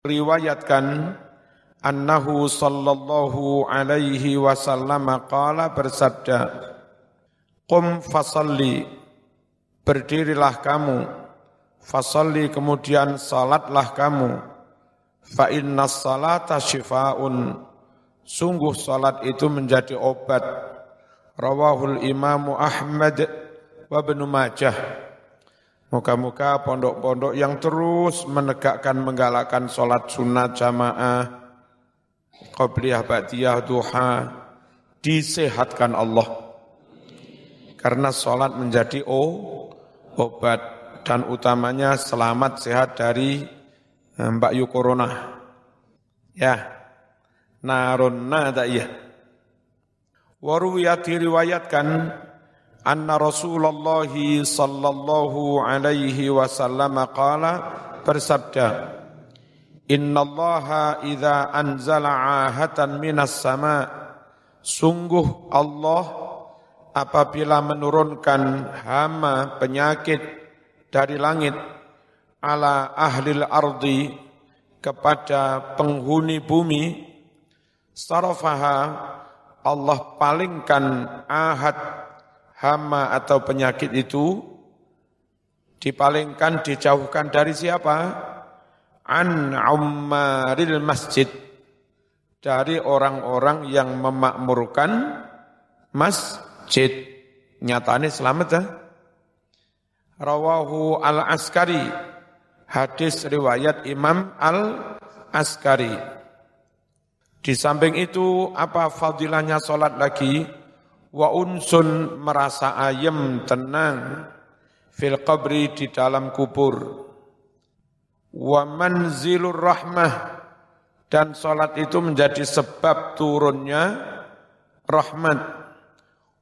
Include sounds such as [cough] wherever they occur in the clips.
riwayatkan annahu sallallahu alaihi wasallam qala bersabda Qum fasalli berdirilah kamu. Fasalli kemudian salatlah kamu. Fa inna salata syifaun. Sungguh salat itu menjadi obat. Rawahul imamu Ahmad wa Ibnu Majah Muka-muka pondok-pondok yang terus menegakkan menggalakkan sholat sunat jamaah, qobliyah ba'diyah duha, disehatkan Allah. Karena sholat menjadi oh, obat dan utamanya selamat sehat dari eh, Mbak Yu Corona. Ya, narun nada iya. Waruwiyat diriwayatkan anna Rasulullah sallallahu alaihi wasallam qala bersabda Innallaha idza anzala ahatan minas sama. Sungguh Allah apabila menurunkan hama penyakit dari langit ala ahlil ardi kepada penghuni bumi sarafaha Allah palingkan ahad hama atau penyakit itu dipalingkan, dijauhkan dari siapa? An ummaril masjid. Dari orang-orang yang memakmurkan masjid. Nyatanya selamat ya. Rawahu al-Askari. Hadis riwayat Imam al-Askari. Di samping itu apa fadilahnya sholat lagi? Wa unsun merasa ayem tenang fil qabri di dalam kubur. Wa manzilur rahmah dan salat itu menjadi sebab turunnya rahmat.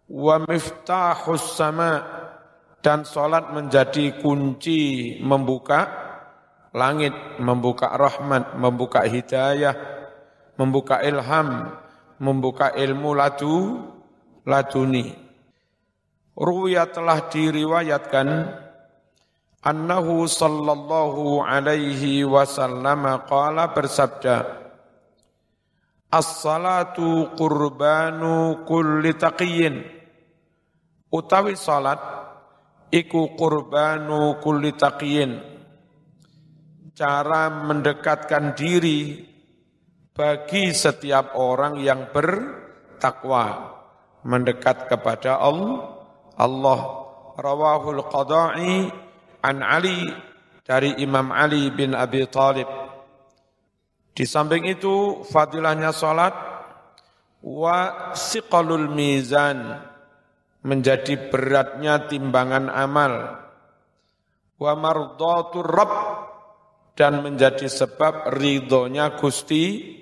Wa miftahus sama dan salat menjadi kunci membuka langit membuka rahmat membuka hidayah membuka ilham membuka ilmu ladu laduni. Ruya telah diriwayatkan annahu sallallahu alaihi wasallam qala bersabda As-salatu qurbanu kulli taqiyyin. Utawi salat iku qurbanu kulli taqiyyin. Cara mendekatkan diri bagi setiap orang yang bertakwa mendekat kepada Allah Allah. Rawahul qada'i an Ali dari Imam Ali bin Abi Talib. Di samping itu fadilahnya salat wa siqalul mizan menjadi beratnya timbangan amal. Wa mardatur rabb dan menjadi sebab ridhonya Gusti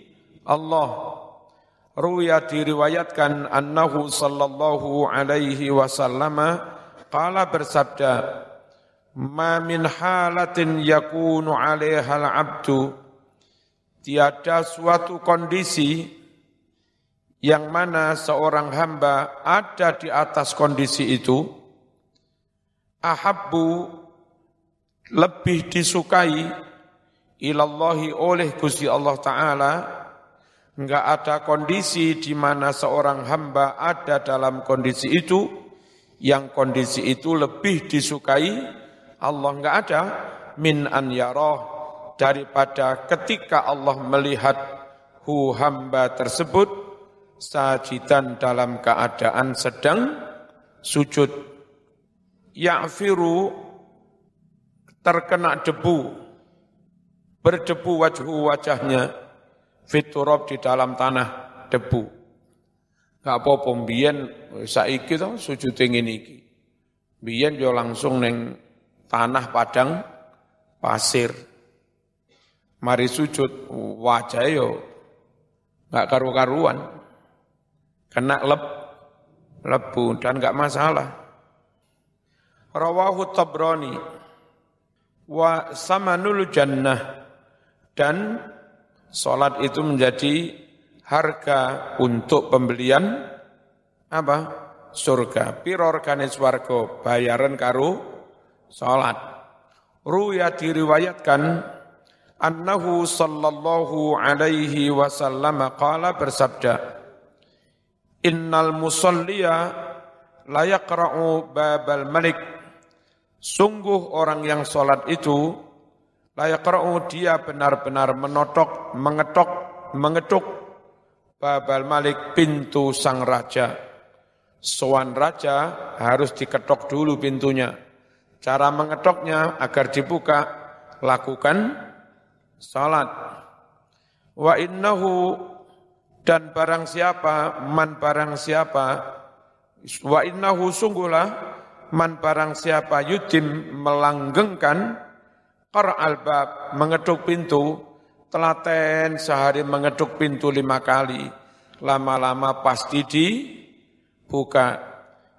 Allah Ruya diriwayatkan annahu sallallahu alaihi wasallam qala bersabda ma min halatin yakunu 'alaiha al-'abdu tiada suatu kondisi yang mana seorang hamba ada di atas kondisi itu ahabbu lebih disukai ilallahi oleh Gusti Allah taala Enggak ada kondisi di mana seorang hamba ada dalam kondisi itu, yang kondisi itu lebih disukai Allah. Enggak ada. Min an yaroh daripada ketika Allah melihat hu hamba tersebut sajidan dalam keadaan sedang sujud. Ya'firu. Terkena debu. Berdebu wajhu wajahnya fiturob di dalam tanah debu. Gak apa-apa mbiyen saiki to sujud ngene iki. Mbiyen yo langsung neng tanah padang pasir. Mari sujud wajah yo gak karu-karuan. Kena leb lebu dan gak masalah. Rawahu Tabrani wa samanul jannah dan Salat itu menjadi harga untuk pembelian apa? Surga. Piro regane swarga? Bayaran karo salat. Ruya diriwayatkan annahu sallallahu alaihi wasallam qala bersabda innal musalliya la yaqra'u babal malik sungguh orang yang salat itu la yaqra'u dia benar-benar menotok mengetok mengetuk babal malik pintu sang raja sowan raja harus diketok dulu pintunya cara mengetoknya agar dibuka lakukan salat. Wa innahu dan barang siapa, man barang siapa, wa innahu sungguhlah, man barang siapa yudim melanggengkan, qar albab, mengetuk pintu, telaten sehari mengetuk pintu lima kali, lama-lama pasti dibuka.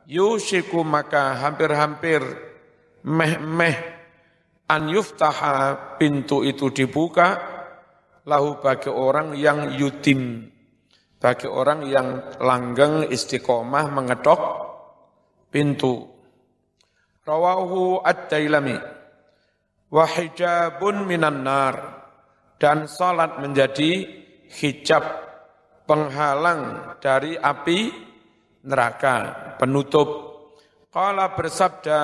Yusiku maka hampir-hampir meh-meh an yuftaha pintu itu dibuka. Lahu bagi orang yang yutim bagi orang yang langgeng istiqomah mengetok pintu. Rawahu ad-dailami wa hijabun minan nar dan salat menjadi hijab penghalang dari api neraka penutup qala bersabda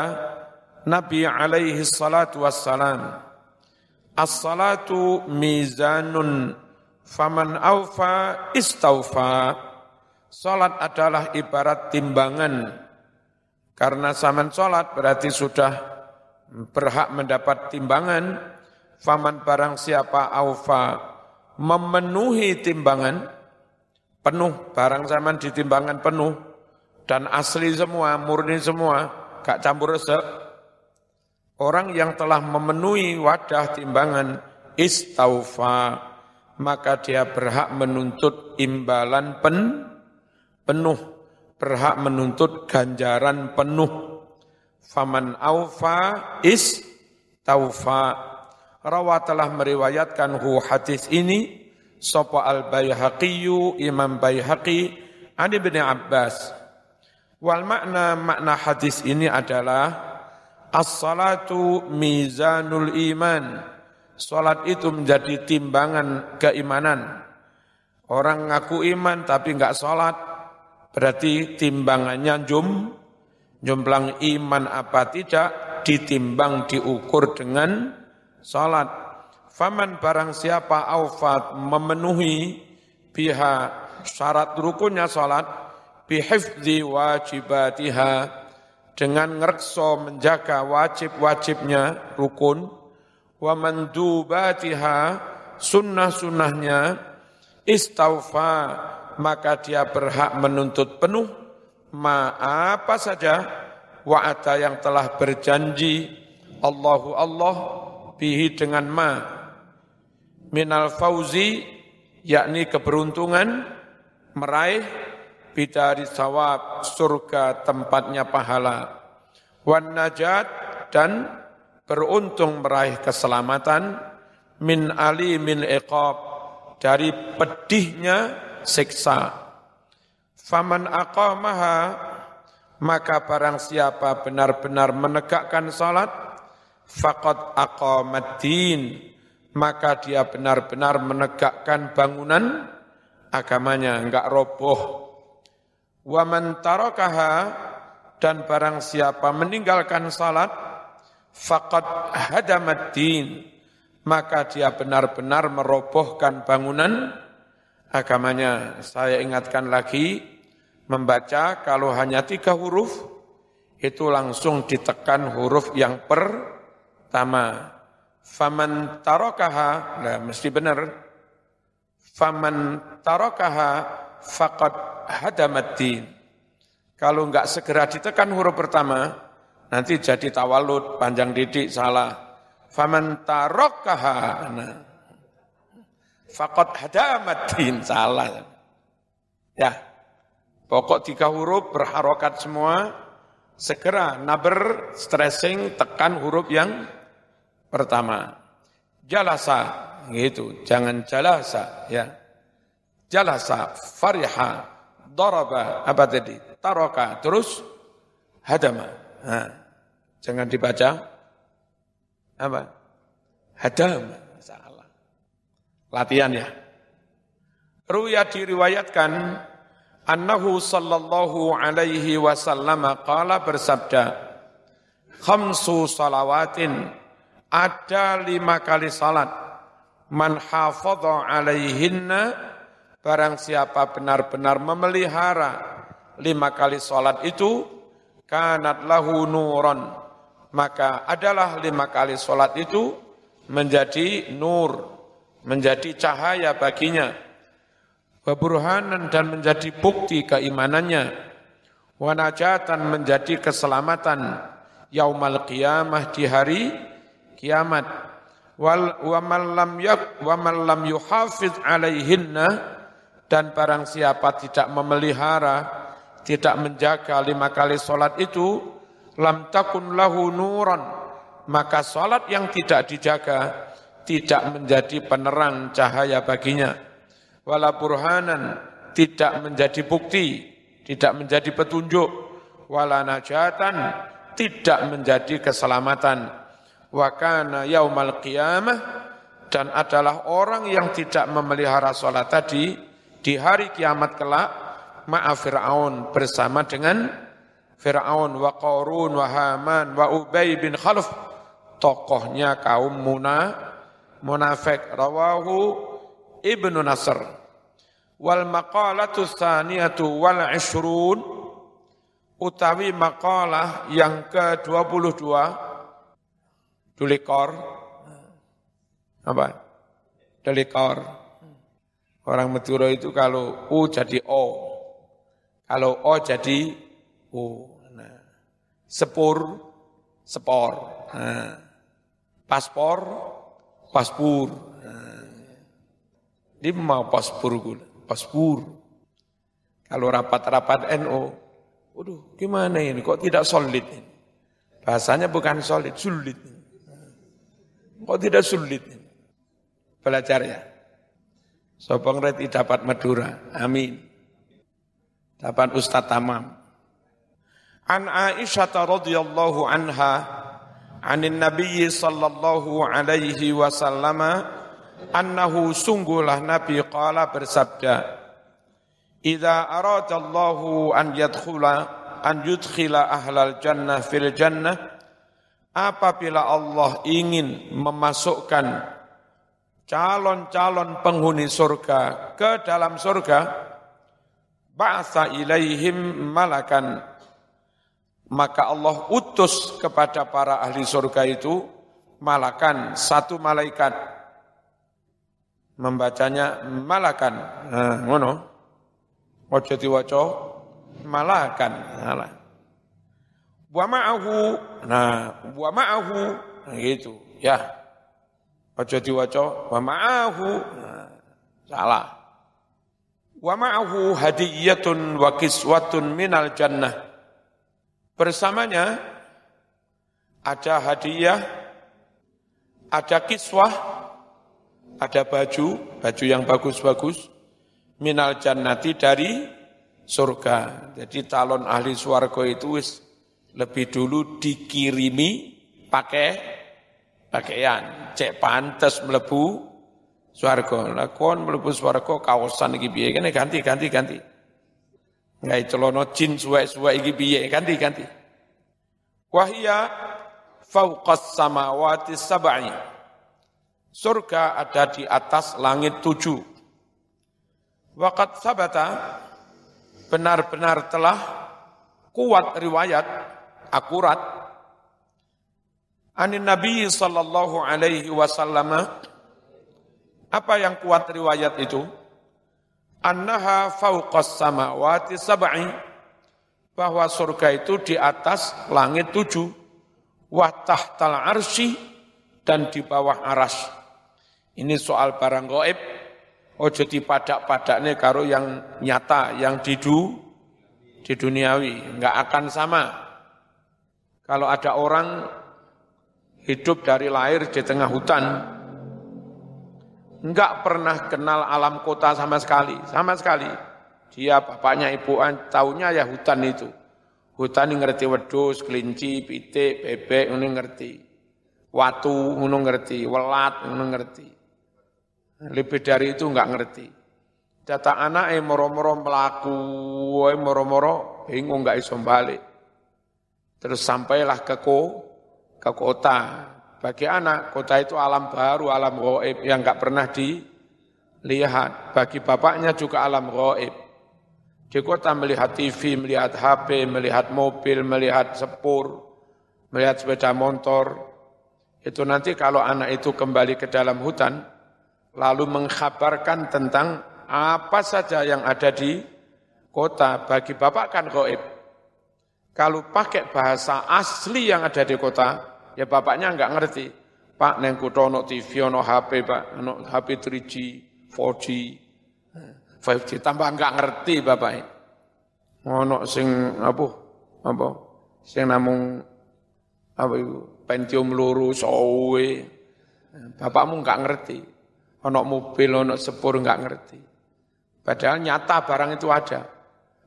Nabi alaihi salatu wassalam, As-salatu mizanun faman aufa istaufa. Salat adalah ibarat timbangan. Karena zaman salat berarti sudah berhak mendapat timbangan. Faman barang siapa aufa memenuhi timbangan, penuh, barang zaman di timbangan penuh, dan asli semua, murni semua, gak campur resep, Orang yang telah memenuhi wadah timbangan istaufa, maka dia berhak menuntut imbalan pen, penuh, berhak menuntut ganjaran penuh. Faman aufa istaufa. Rawa telah meriwayatkan hu hadis ini Sopo al-Bayhaqiyu Imam Bayhaqi Ani bin Abbas Wal makna makna hadis ini adalah As-salatu mizanul iman. Salat itu menjadi timbangan keimanan. Orang ngaku iman tapi enggak salat, berarti timbangannya jum, jumplang iman apa tidak ditimbang diukur dengan salat. Faman barang siapa aufat memenuhi biha syarat rukunnya salat bihifzi wajibatiha dengan ngerekso menjaga wajib-wajibnya rukun wa mandubatiha sunnah-sunnahnya istaufa maka dia berhak menuntut penuh ma apa saja wa'ata yang telah berjanji Allahu Allah bihi dengan ma. Minal fauzi yakni keberuntungan meraih bidari sawab surga tempatnya pahala. Wan najat dan beruntung meraih keselamatan. Min ali min iqab dari pedihnya siksa faman aqamaha maka barang siapa benar-benar menegakkan salat faqad aqamaddin maka dia benar-benar menegakkan bangunan agamanya enggak roboh. Wa man tarakaha dan barang siapa meninggalkan salat faqad hadamat din maka dia benar-benar merobohkan bangunan agamanya. Saya ingatkan lagi membaca kalau hanya tiga huruf itu langsung ditekan huruf yang pertama. Faman tarokaha, nah mesti benar. Faman tarokaha faqad hadamaddin. Kalau enggak segera ditekan huruf pertama, nanti jadi tawalud, panjang didik, salah. Faman tarokkaha. Nah. Fakot hadamaddin, salah. Ya, pokok tiga huruf berharokat semua, segera naber, stressing, tekan huruf yang pertama. Jalasa, gitu, jangan jalasa, ya. Jalasa, fariha, daraba apa tadi? Taroka terus hadama. Nah, jangan dibaca apa? Hadama. Latihan ya. Ruya diriwayatkan annahu sallallahu alaihi wasallam qala bersabda khamsu salawatin ada lima kali salat. Man hafadha alaihinna barang siapa benar-benar memelihara lima kali salat itu kanat lahu nuron. Maka adalah lima kali salat itu menjadi nur menjadi cahaya baginya Waburhanan dan menjadi bukti keimanannya. Wanajatan menjadi keselamatan yaumal qiyamah di hari kiamat. Wal wa man lam yak wa man lam alaihinna dan barang siapa tidak memelihara, tidak menjaga lima kali solat itu, lam takun lahu nuran, maka solat yang tidak dijaga tidak menjadi penerang cahaya baginya wala burhanan tidak menjadi bukti, tidak menjadi petunjuk, wala najatan tidak menjadi keselamatan. Wa kana yaumal qiyamah dan adalah orang yang tidak memelihara salat tadi di hari kiamat kelak ma'a Fir'aun bersama dengan Fir'aun wa Qarun wa Haman wa Ubay bin Khalaf tokohnya kaum muna munafik rawahu Ibnu Nasr. Wal maqalatu tsaniyatu wal ishrun utawi maqalah yang ke-22 dulikor apa? Dulikor. Orang Madura itu kalau U jadi O. Kalau O jadi U. Nah, sepur, sepor. Nah, paspor, paspur. Lima paspur gula, paspur. Kalau rapat-rapat NO, waduh gimana ini kok tidak solid ini? Bahasanya bukan solid, sulit. Kok tidak sulit ini? Belajar ya. Sopong reti dapat Madura, amin. Dapat Ustaz Tamam. An Aisyah radhiyallahu anha anin Nabi sallallahu alaihi wasallam annahu sungguhlah Nabi qala bersabda Idza aradallahu an yadkhula an yudkhila ahlal jannah fil jannah apabila Allah ingin memasukkan calon-calon penghuni surga ke dalam surga ba'sa ilaihim malakan maka Allah utus kepada para ahli surga itu malakan satu malaikat membacanya malakan. Nah, ngono. Ojo diwaca malakan. Nah, wa ma'ahu. Nah, wa ma'ahu. Nah, gitu. Ya. Ojo diwaca wa ma'ahu. Nah, salah. Wa ma'ahu hadiyatun wa kiswatun minal jannah. Bersamanya ada hadiah, ada kiswah, ada baju, baju yang bagus-bagus, minal jannati dari surga. Jadi calon ahli swarga itu wis lebih dulu dikirimi pakai pakaian. Cek pantes melebu swarga. Lah kon mlebu swarga kaosan iki piye? Kene ganti ganti ganti. Ngai celono jin suwe-suwe iki piye? Ganti ganti. Wahia fauqas samawati sab'i Surga ada di atas langit tujuh. Wakat sabata benar-benar telah kuat riwayat akurat anin Nabi sallallahu alaihi wasallam apa yang kuat riwayat itu annaha fauqas samawati sab'i. Bahwa surga itu di atas langit tujuh. Wa tahtal arsy dan di bawah aras. Ini soal barang goib, ojo dipadak-padaknya karo yang nyata, yang didu, di duniawi, enggak akan sama. Kalau ada orang hidup dari lahir di tengah hutan, enggak pernah kenal alam kota sama sekali, sama sekali. Dia bapaknya ibuan tahunya ya hutan itu. Hutan ini ngerti wedus, kelinci, pitik, bebek, ini ngerti. Watu, ini ngerti. Welat, ini ngerti. Lebih dari itu enggak ngerti. Data anak eh moro-moro melaku, eh moro-moro bingung enggak iso balik. Terus sampailah ke ko, ke kota. Bagi anak, kota itu alam baru, alam goib yang enggak pernah dilihat. Bagi bapaknya juga alam goib. Di kota melihat TV, melihat HP, melihat mobil, melihat sepur, melihat sepeda motor. Itu nanti kalau anak itu kembali ke dalam hutan, lalu mengkhabarkan tentang apa saja yang ada di kota. Bagi bapak kan goib. Kalau pakai bahasa asli yang ada di kota, ya bapaknya enggak ngerti. Pak, neng kuto no TV, no HP, Pak, no HP 3G, 4G, 5G, tambah enggak ngerti bapak. Ono sing apa? Apa? Sing namung apa itu? Pentium luru, sowe. Bapakmu enggak ngerti. Ono mobil, ono sepur enggak ngerti. Padahal nyata barang itu ada.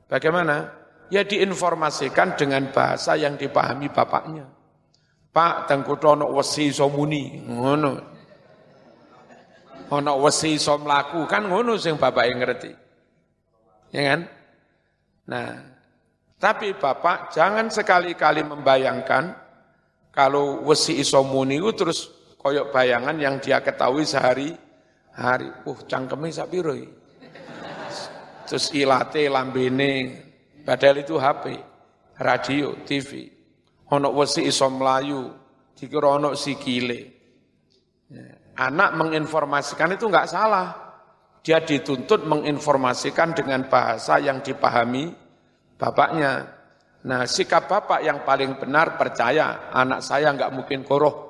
Bagaimana? ya diinformasikan dengan bahasa yang dipahami bapaknya. Pak tengkuto ono wesi iso muni, ngono. Ono wesi iso mlaku kan ngono sing bapak yang ngerti. Ya kan? Nah, tapi bapak jangan sekali-kali membayangkan kalau wesi iso muni itu terus koyok bayangan yang dia ketahui sehari hari. Uh, cangkeme sak piro Terus ilate lambene Padahal itu HP, radio, TV. Ono wesi iso melayu, dikira ono sikile. Ya. Anak menginformasikan itu enggak salah. Dia dituntut menginformasikan dengan bahasa yang dipahami bapaknya. Nah, sikap bapak yang paling benar percaya anak saya enggak mungkin koroh.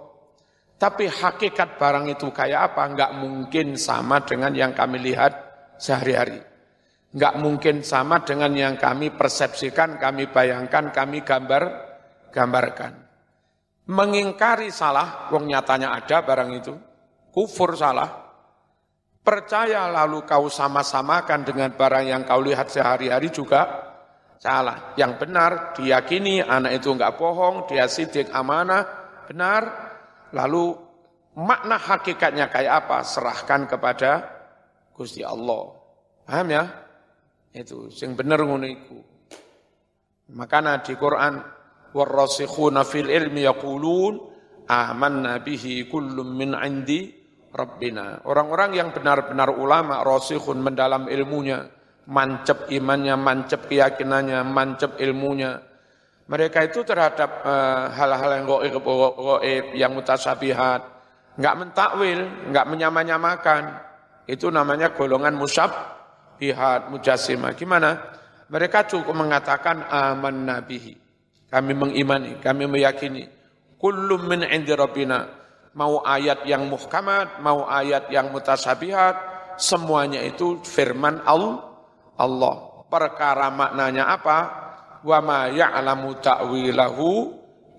Tapi hakikat barang itu kayak apa? Enggak mungkin sama dengan yang kami lihat sehari-hari. Enggak mungkin sama dengan yang kami persepsikan, kami bayangkan, kami gambar, gambarkan. Mengingkari salah, wong nyatanya ada barang itu, kufur salah. Percaya lalu kau sama-samakan dengan barang yang kau lihat sehari-hari juga salah. Yang benar diyakini anak itu enggak bohong, dia sidik amanah, benar. Lalu makna hakikatnya kayak apa? Serahkan kepada Gusti Allah. Paham ya? Itu sing ngono iku. Makanya di Quran warasikhuna fil ilmi yaqulun amanna bihi kullum min indi rabbina. Orang-orang yang benar-benar ulama rasikhun mendalam ilmunya, mancep imannya, mancep keyakinannya, mancep ilmunya. Mereka itu terhadap eh, hal-hal uh, yang goib, goib, yang mutasabihat, enggak mentakwil, enggak menyamanyamakan. Itu namanya golongan musyab bihat mujassimah. Gimana? Mereka cukup mengatakan aman nabihi. Kami mengimani, kami meyakini. Kullum min indi rabbina. Mau ayat yang muhkamat, mau ayat yang mutasabihat, semuanya itu firman Allah. Perkara maknanya apa? Wa ma ya'lamu ta'wilahu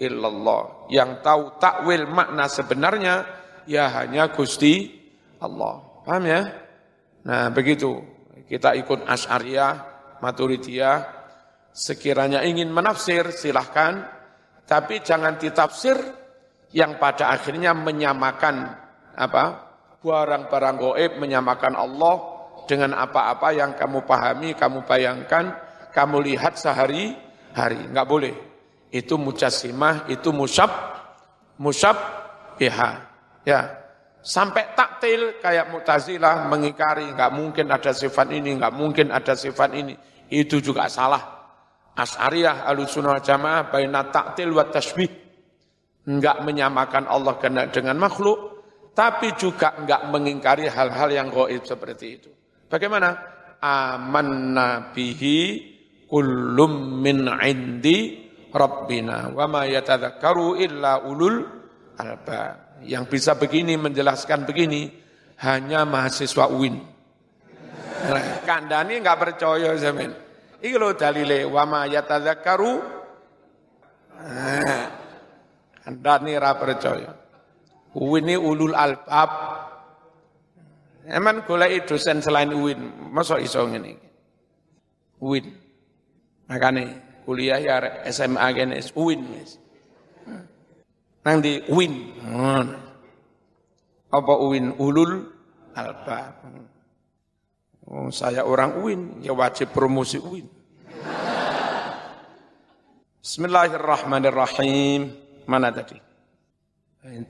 illallah. Yang tahu takwil makna sebenarnya ya hanya Gusti Allah. Paham ya? Nah, begitu. Kita ikut Asy'ariyah, Maturidiyah, sekiranya ingin menafsir silahkan, tapi jangan ditafsir yang pada akhirnya menyamakan apa barang-barang goib, menyamakan Allah dengan apa-apa yang kamu pahami, kamu bayangkan, kamu lihat sehari-hari. Enggak boleh. Itu mujassimah, itu musyab, musyab biha. Ya, Sampai taktil kayak Mu'tazilah mengingkari, nggak mungkin ada sifat ini, nggak mungkin ada sifat ini. Itu juga salah. As'ariyah alusunah jamaah baina taktil wa tasbih. Enggak menyamakan Allah dengan makhluk, tapi juga enggak mengingkari hal-hal yang goib seperti itu. Bagaimana? Aman nabihi kullum min indi rabbina wa ma illa ulul albab. Yang bisa begini menjelaskan begini hanya mahasiswa UIN. Nah, kandani nggak percaya zaman. Iki lho dalile wa ma yatadzakkaru. Nah, kandani ra percaya. UIN ini ulul albab. Emang golek dosen selain UIN, masa iso ngene iki. UIN. Makane kuliah ya SMA kene UIN. Yes nang di win. Apa uwin ulul Alba. Oh, saya orang UIN, ya wajib promosi UIN. Bismillahirrahmanirrahim. Mana tadi?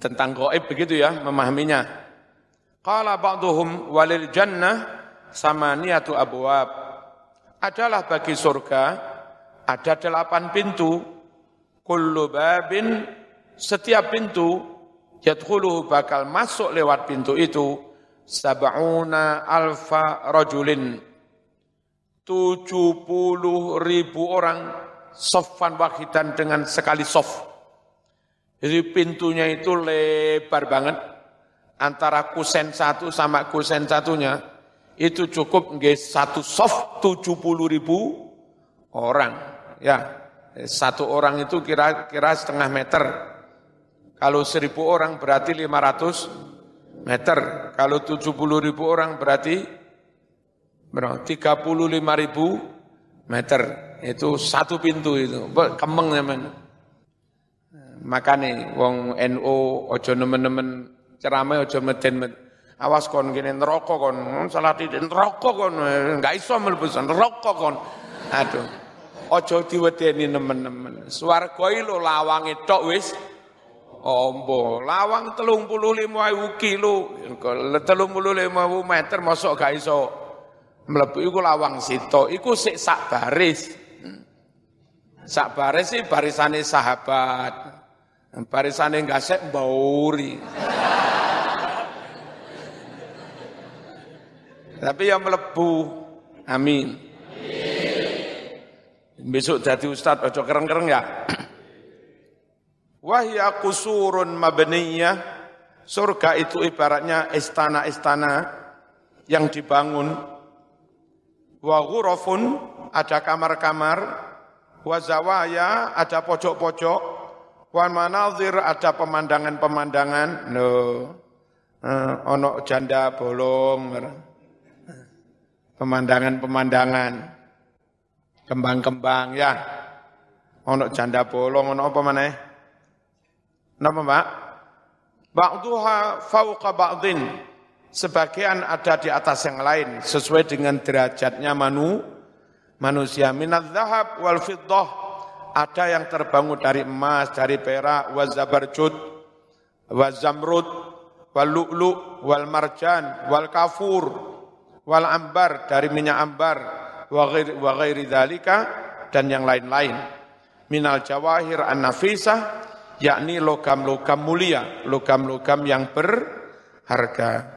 Tentang goib begitu ya, memahaminya. Qala ba'duhum walil jannah samaniyatu abwab. Adalah bagi surga ada delapan pintu. Kullu babin setiap pintu yadkhuluhu bakal masuk lewat pintu itu sab'una alfa rajulin 70 ribu orang sofan wahidan dengan sekali sof. Jadi pintunya itu lebar banget. Antara kusen satu sama kusen satunya itu cukup nggak satu soft 70 ribu orang. Ya, satu orang itu kira-kira setengah meter. Kalau seribu orang berarti 500 meter. Kalau 70 ribu orang berarti berapa? 35 ribu meter. Itu satu pintu itu. Kemeng namanya. Makanya wong NU ojo nemen-nemen ceramah ojo meden Awas kon gini neraka kon, salah tidak neraka kon, enggak iso mlebu neraka kon. Aduh. Ojo diwedeni nemen-nemen. Swarga lho lawange tok wis Ombo, lawang telung puluh lima ewu kilo, telung puluh lima ewu meter, masuk gak iso melebu iku lawang sito, iku sik sak baris. Sak baris sih barisane sahabat, barisane gasek mbauri. [laughs] Tapi yang melebu, amin. Besok jadi ustad, ojo kereng-kereng ya. [clears throat] Wahya kusurun mabniyah. Surga itu ibaratnya istana-istana yang dibangun. Wa ghurafun ada kamar-kamar. Wa zawaya ada pojok-pojok. Wa manazir ada pemandangan-pemandangan. No. Uh, ono janda bolong. Pemandangan-pemandangan. Kembang-kembang ya. Ono janda bolong, ono apa mana? Napa Mbak? Ba'duha fauqa ba'din. Sebagian ada di atas yang lain sesuai dengan derajatnya manu manusia minat zahab wal fiddah ada yang terbangun dari emas, dari perak, wa zabarjud, wa zamrud, wal lu'lu, wal marjan, wal kafur, wal ambar, dari minyak ambar, wa ghairi, dhalika, dan yang lain-lain. Minal jawahir an-nafisah, yakni logam-logam mulia, logam-logam yang berharga.